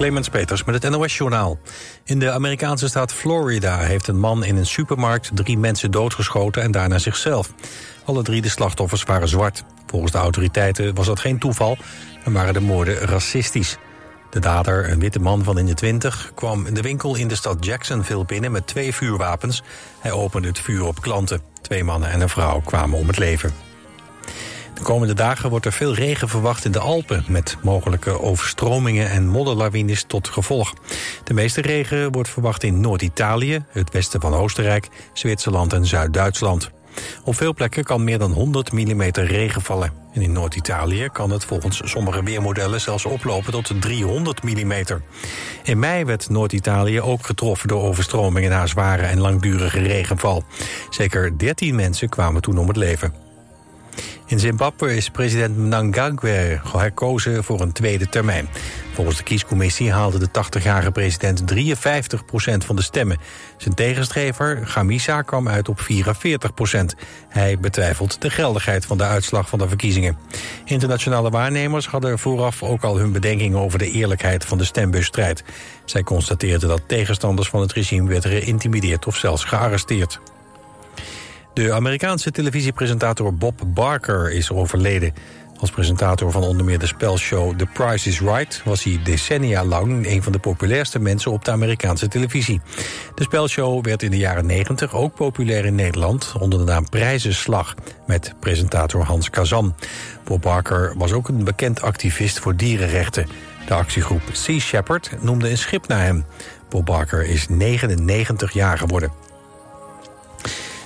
Clemens Peters met het NOS-journaal. In de Amerikaanse staat Florida heeft een man in een supermarkt... drie mensen doodgeschoten en daarna zichzelf. Alle drie de slachtoffers waren zwart. Volgens de autoriteiten was dat geen toeval... en waren de moorden racistisch. De dader, een witte man van in de twintig... kwam in de winkel in de stad Jacksonville binnen met twee vuurwapens. Hij opende het vuur op klanten. Twee mannen en een vrouw kwamen om het leven. De komende dagen wordt er veel regen verwacht in de Alpen... met mogelijke overstromingen en modderlawines tot gevolg. De meeste regen wordt verwacht in Noord-Italië, het westen van Oostenrijk... Zwitserland en Zuid-Duitsland. Op veel plekken kan meer dan 100 mm regen vallen. En in Noord-Italië kan het volgens sommige weermodellen zelfs oplopen tot 300 mm. In mei werd Noord-Italië ook getroffen door overstromingen na zware en langdurige regenval. Zeker 13 mensen kwamen toen om het leven. In Zimbabwe is president Mnangagwa herkozen voor een tweede termijn. Volgens de kiescommissie haalde de 80-jarige president 53% van de stemmen. Zijn tegenstrever, Gamisa, kwam uit op 44% Hij betwijfelt de geldigheid van de uitslag van de verkiezingen. Internationale waarnemers hadden vooraf ook al hun bedenkingen over de eerlijkheid van de stembusstrijd. Zij constateerden dat tegenstanders van het regime werden geïntimideerd of zelfs gearresteerd. De Amerikaanse televisiepresentator Bob Barker is overleden. Als presentator van onder meer de spelshow The Price is Right... was hij decennia lang een van de populairste mensen op de Amerikaanse televisie. De spelshow werd in de jaren 90 ook populair in Nederland... onder de naam Prijzenslag met presentator Hans Kazan. Bob Barker was ook een bekend activist voor dierenrechten. De actiegroep Sea Shepherd noemde een schip naar hem. Bob Barker is 99 jaar geworden.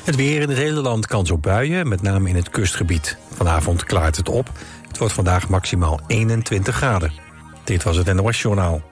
Het weer in het hele land kans op buien, met name in het kustgebied. Vanavond klaart het op. Het wordt vandaag maximaal 21 graden. Dit was het NOS Journaal.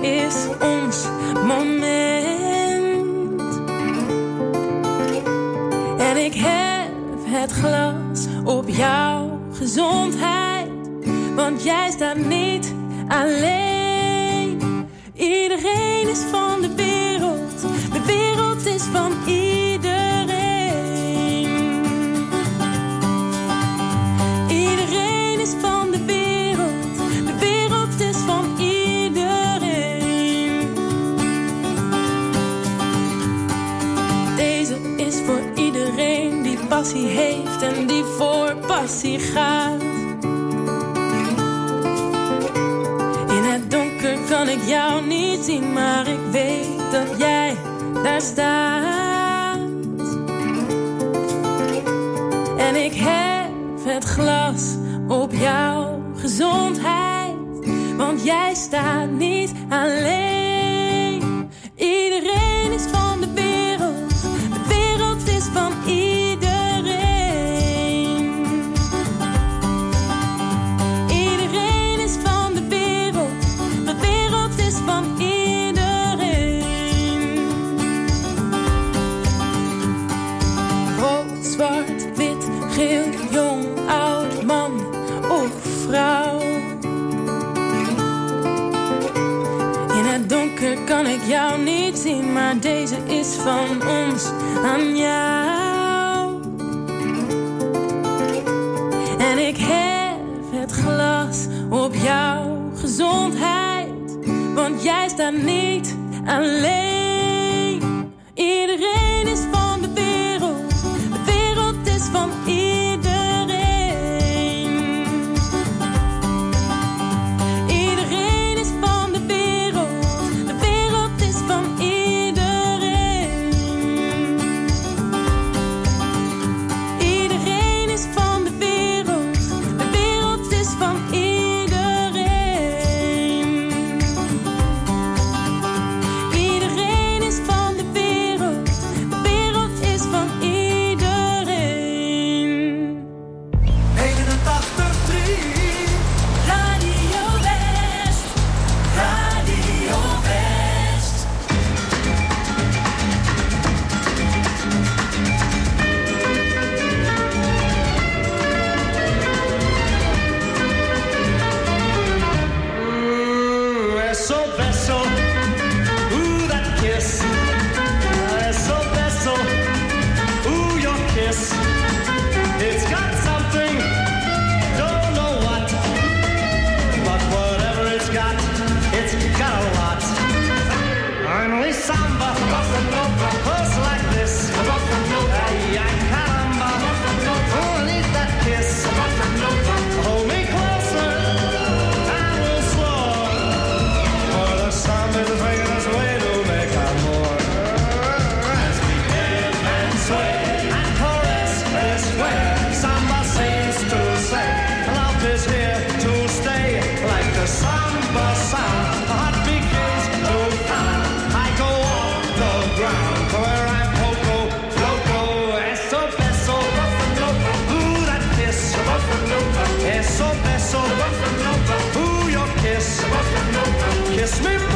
is ons moment. En ik heb het glas op jouw gezondheid, want jij staat niet alleen. Iedereen is van de wereld, de wereld is van iedereen. jou niet zien, maar ik weet dat jij daar staat. En ik heb het glas op jouw gezondheid, want jij staat niet alleen. maar deze is van ons aan jou. En ik heb het glas op jouw gezondheid, want jij staat niet alleen. kiss, oh, ooh, your kiss, kiss me.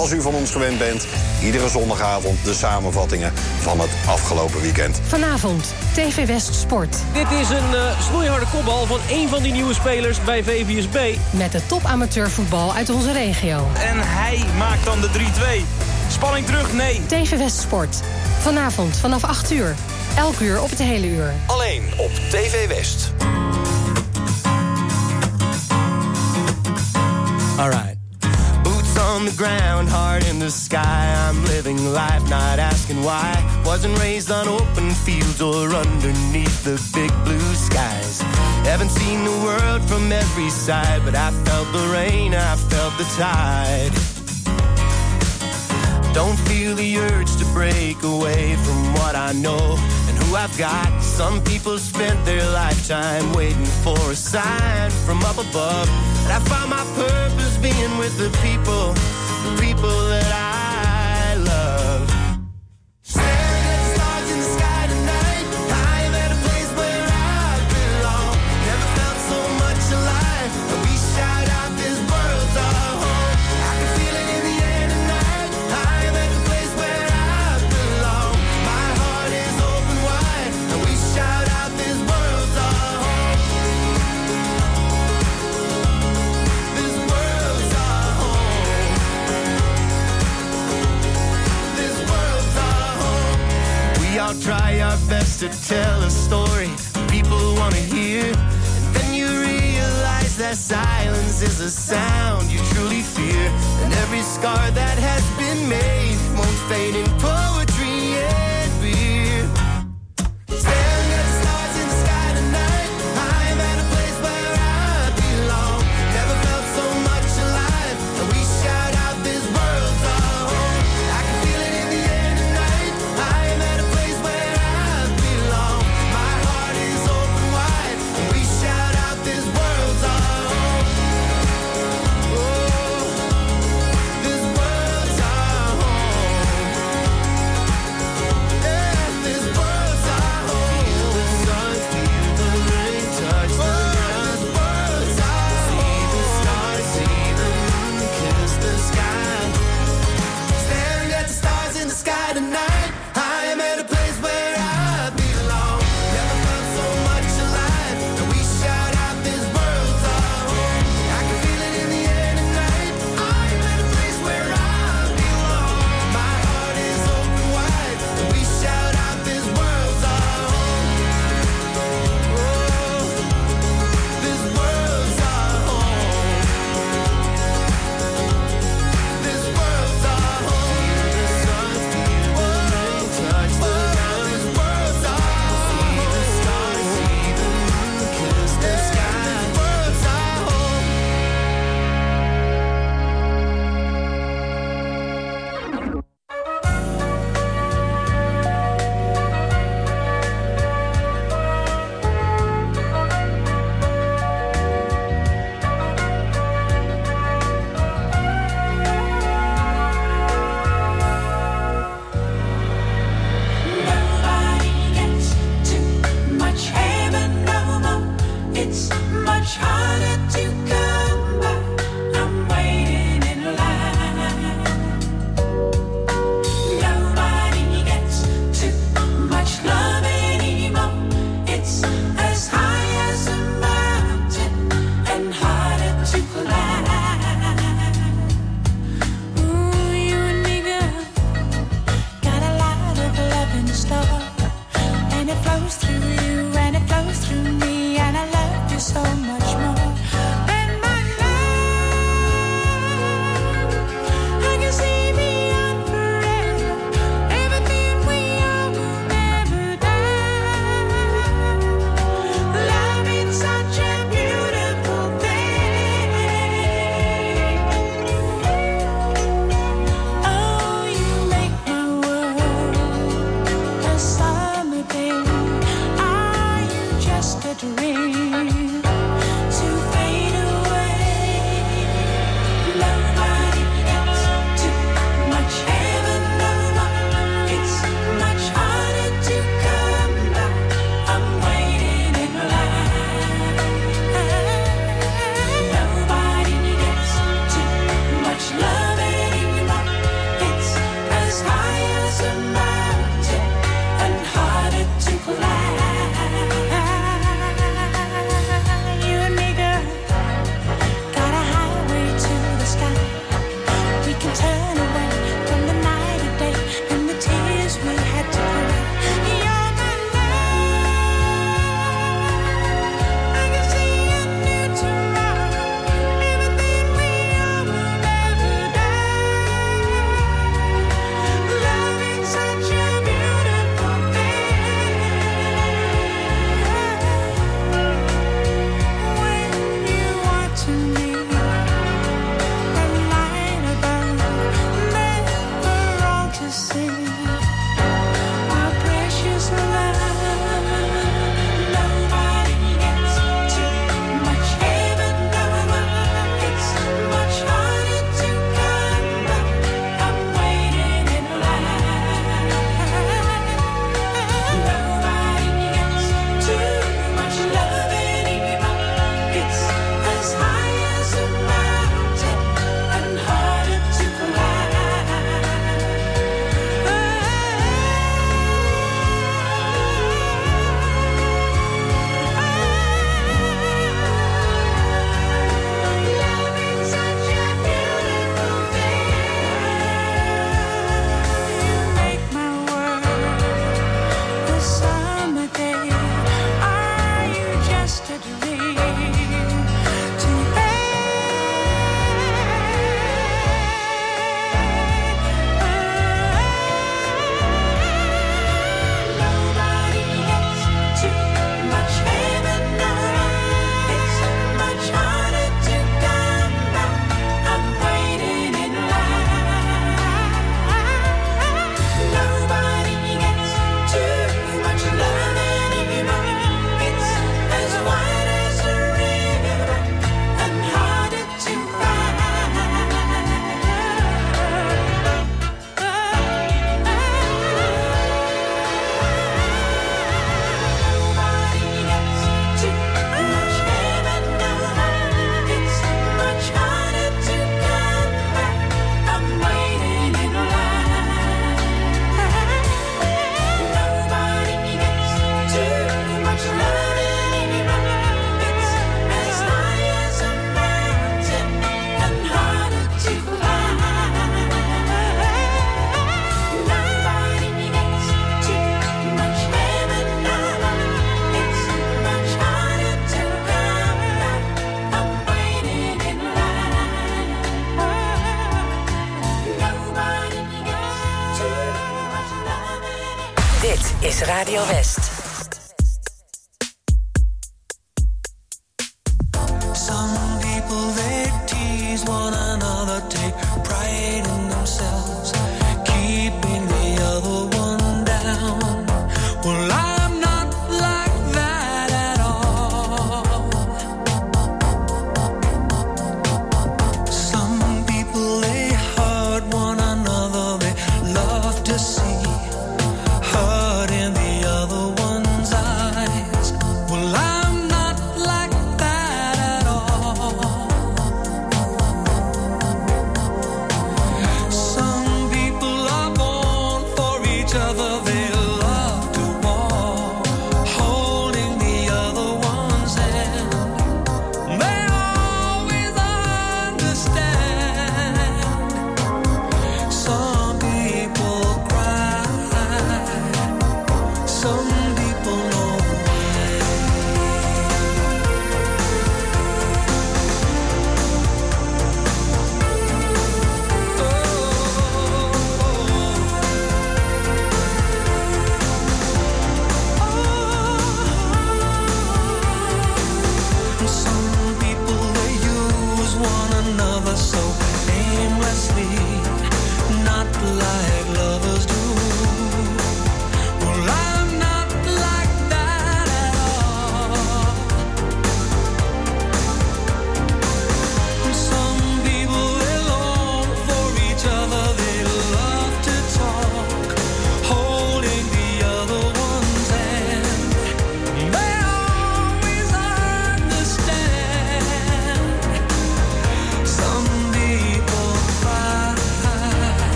Zoals u van ons gewend bent, iedere zondagavond de samenvattingen van het afgelopen weekend. Vanavond, TV West Sport. Dit is een eh snoeiharde kopbal van één van die nieuwe spelers bij VVSB. Met de top amateurvoetbal uit onze regio. En hij maakt dan de 3-2. Spanning terug, nee. TV West Sport. Vanavond vanaf 8 uur. Elk uur op het hele uur. Alleen op TV West. On the ground, heart in the sky. I'm living life, not asking why. Wasn't raised on open fields or underneath the big blue skies. Haven't seen the world from every side, but I felt the rain, I felt the tide. Don't feel the urge to break away from what I know and who I've got. Some people spent their lifetime waiting for a sign from up above. But I found my purpose being with the people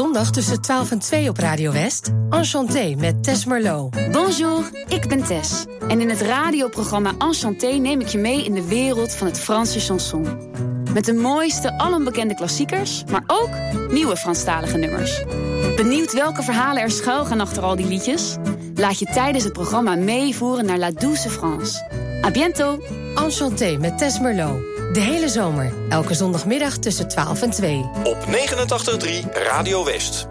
zondag tussen 12 en 2 op Radio West. Enchanté met Tess Merlot. Bonjour, ik ben Tess. En in het radioprogramma Enchanté neem ik je mee in de wereld van het Franse chanson. Met de mooiste, alombekende klassiekers, maar ook nieuwe Franstalige nummers. Benieuwd welke verhalen er schuil gaan achter al die liedjes? Laat je tijdens het programma meevoeren naar La Douce France. A bientôt! Enchanté met Tess Merlot. De hele zomer, elke zondagmiddag tussen 12 en 2. Op 89.3 Radio West.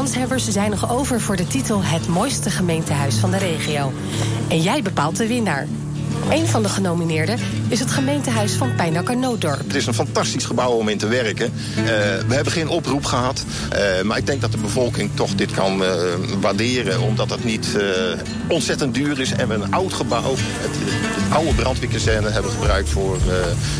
Kanshebbers zijn nog over voor de titel Het mooiste gemeentehuis van de regio. En jij bepaalt de winnaar. Een van de genomineerden is het gemeentehuis van Pijnakker Nooddorp. Het is een fantastisch gebouw om in te werken. Eh, we hebben geen oproep gehad. eh, maar ik denk dat de bevolking toch dit kan eh, waarderen. Omdat het niet ontzettend duur is. En we een oud gebouw, het, het oude brandweerkazerne, hebben gebruikt voor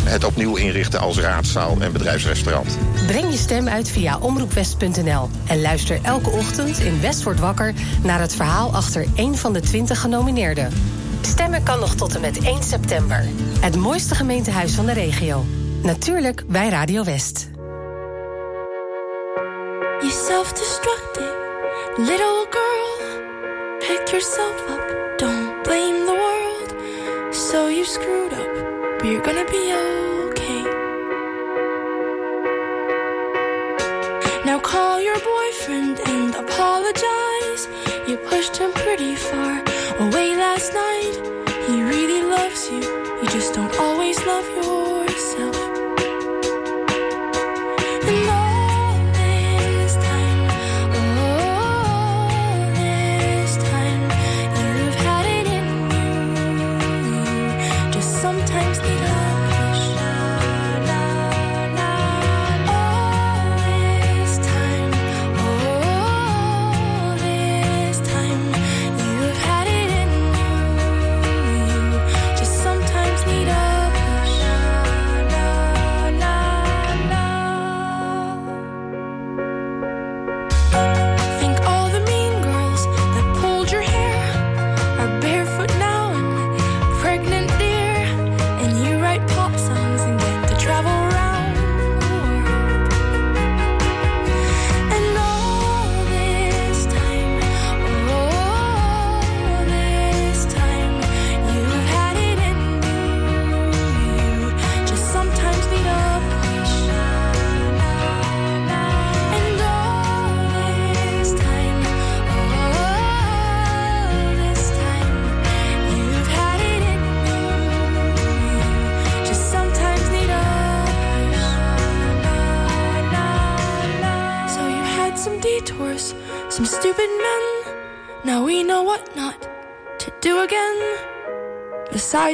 het opnieuw inrichten als raadzaal en bedrijfsrestaurant. Breng je stem uit via omroepwest.nl. En luister elke ochtend in West wordt wakker naar het verhaal achter één van de 20 genomineerden. Stemmen kan nog tot en met 1 september. Het mooiste gemeentehuis van de regio. Natuurlijk bij Radio West. You self-destructing little girl. Pick yourself up, don't blame the world. So you screwed up, but you're gonna be okay. Now call your boyfriend and apologize. You pushed him pretty far away last night. He really loves you, you just don't always love yourself.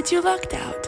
You lucked locked out.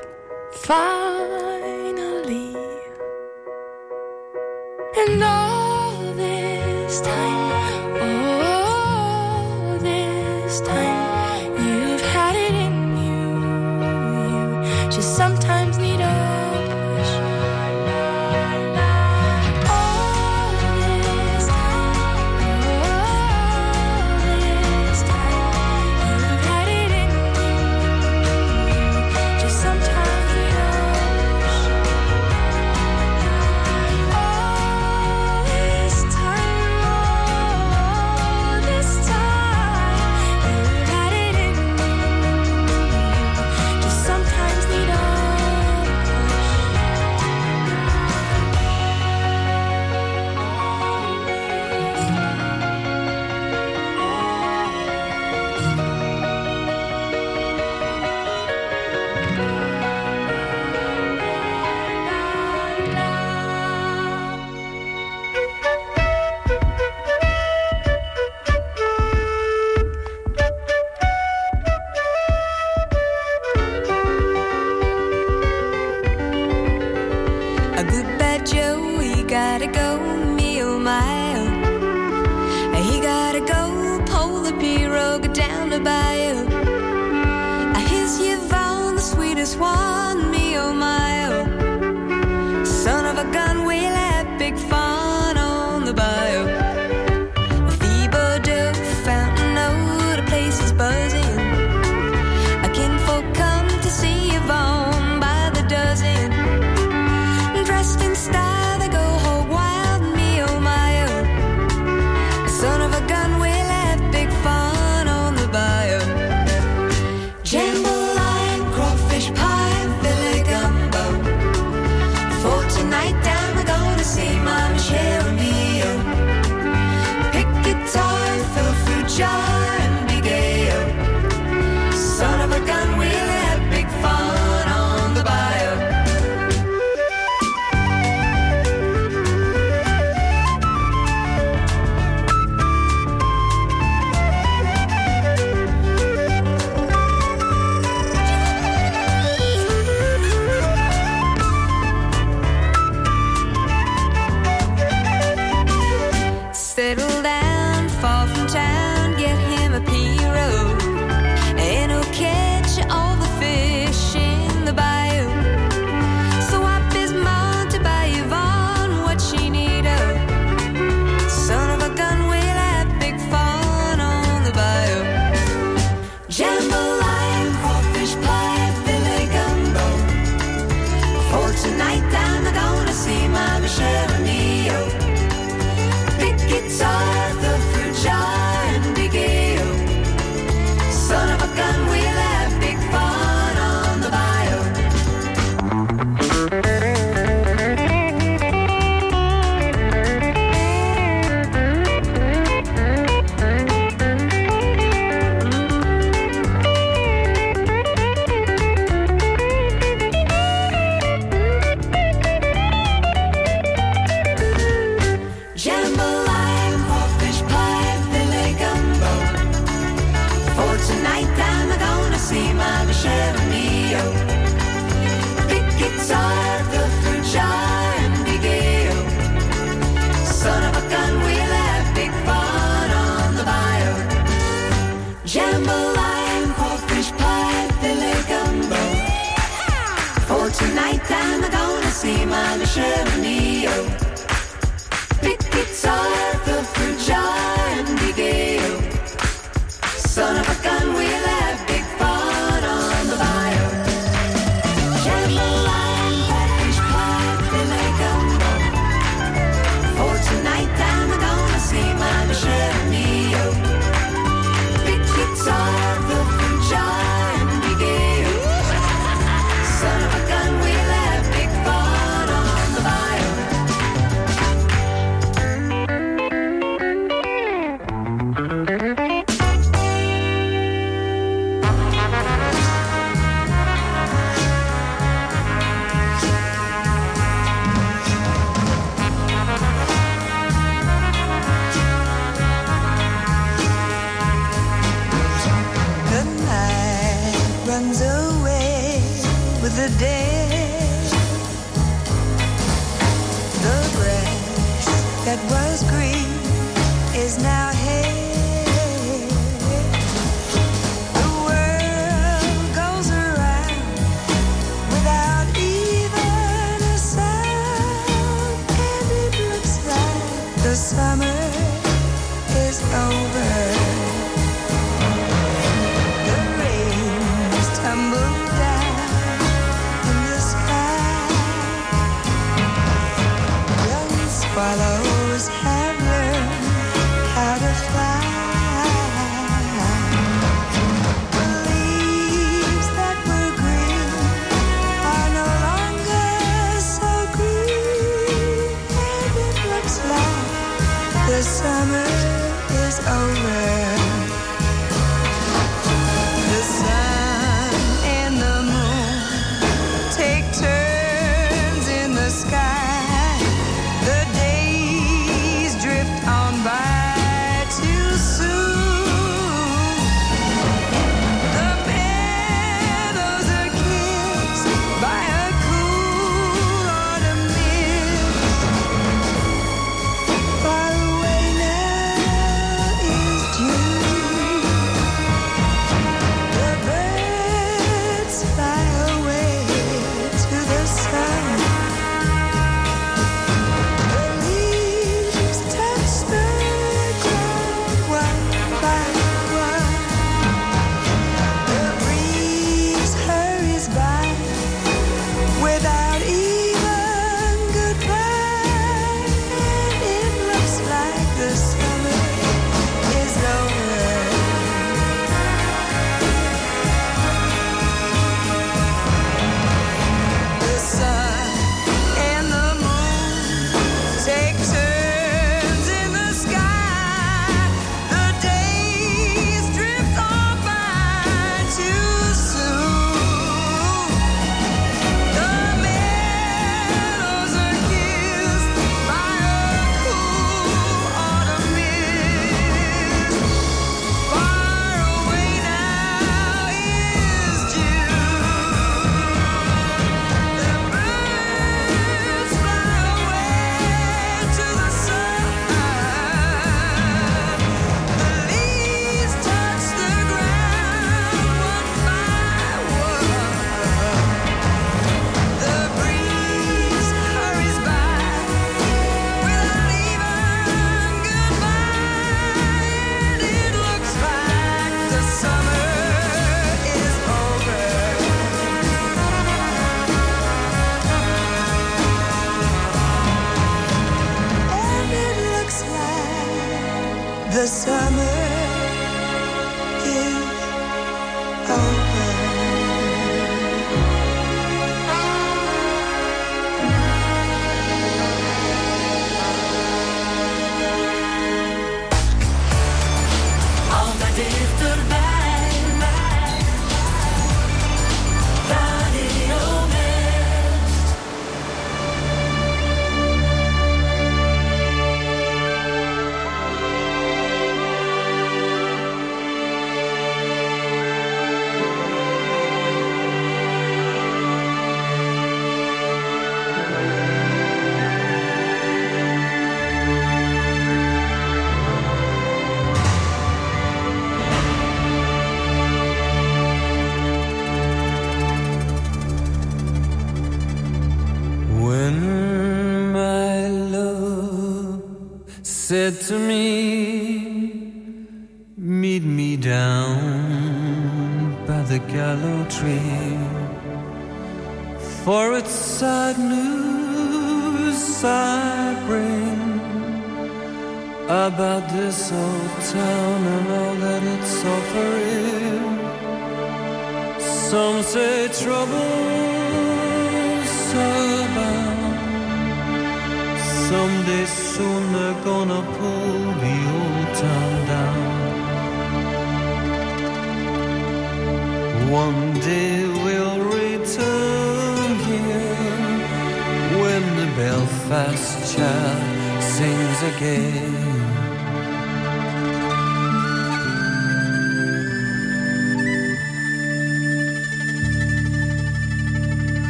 Said to me,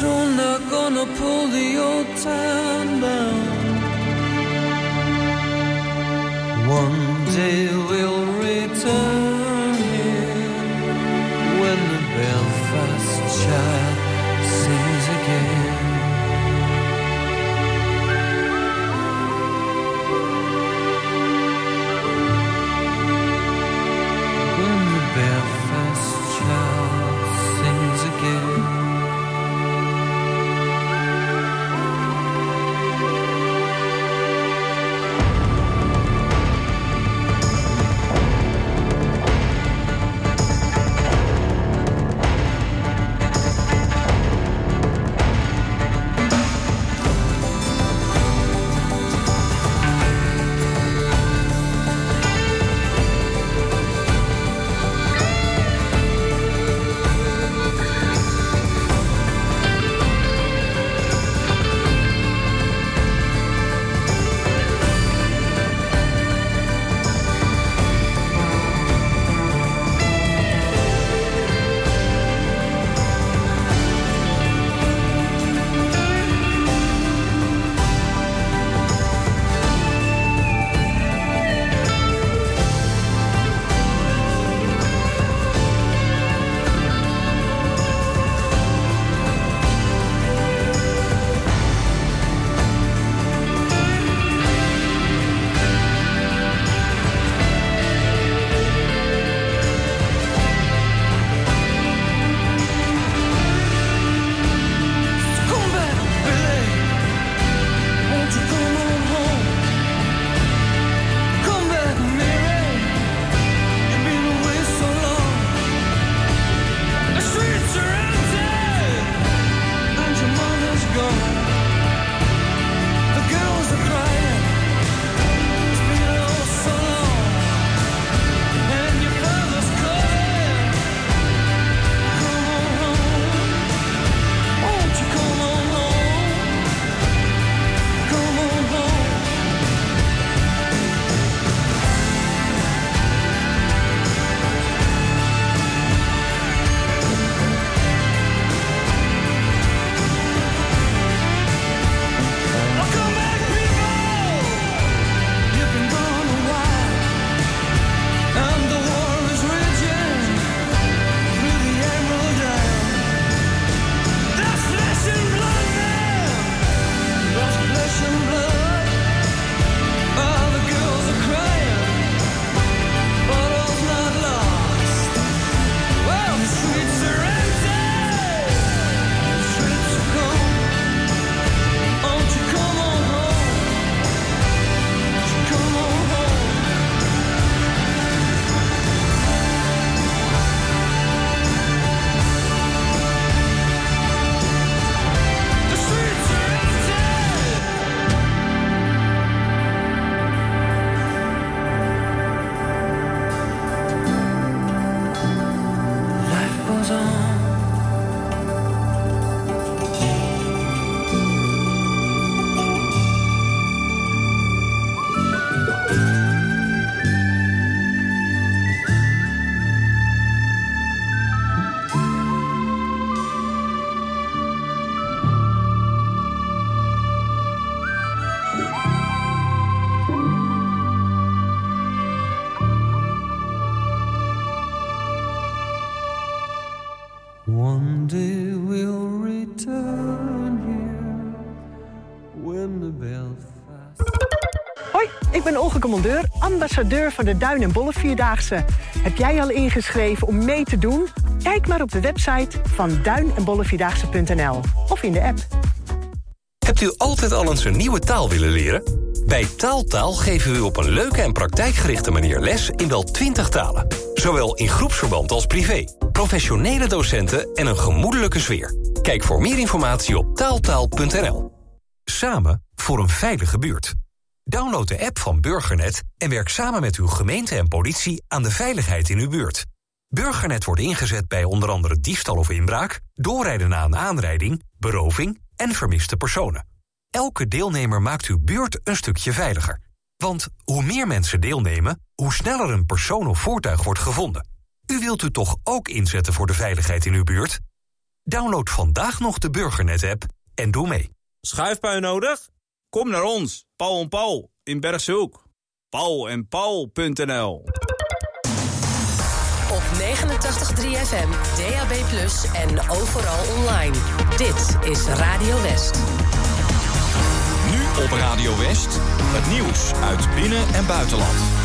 Soon they're gonna pull the old town down. One day we'll return Ambassadeur van de Duin en Bolle Vierdaagse. Heb jij al ingeschreven om mee te doen? Kijk maar op de website van duin en bollevierdaagse.nl of in de app. Hebt u altijd al eens een nieuwe taal willen leren? Bij Taaltaal geven we u op een leuke en praktijkgerichte manier les in wel 20 talen. Zowel in groepsverband als privé. Professionele docenten en een gemoedelijke sfeer. Kijk voor meer informatie op taaltaal.nl. Samen voor een veilige buurt. Download de app van Burgernet en werk samen met uw gemeente en politie aan de veiligheid in uw buurt. Burgernet wordt ingezet bij onder andere diefstal of inbraak, doorrijden na een aanrijding, beroving en vermiste personen. Elke deelnemer maakt uw buurt een stukje veiliger. Want hoe meer mensen deelnemen, hoe sneller een persoon of voertuig wordt gevonden. U wilt u toch ook inzetten voor de veiligheid in uw buurt? Download vandaag nog de Burgernet-app en doe mee. Schuifpui nodig? Kom naar ons, Paul en Paul in Bergshoek. Paul en Paul.nl Op 89.3 FM, DAB+, en overal online. Dit is Radio West. Nu op Radio West, het nieuws uit binnen- en buitenland.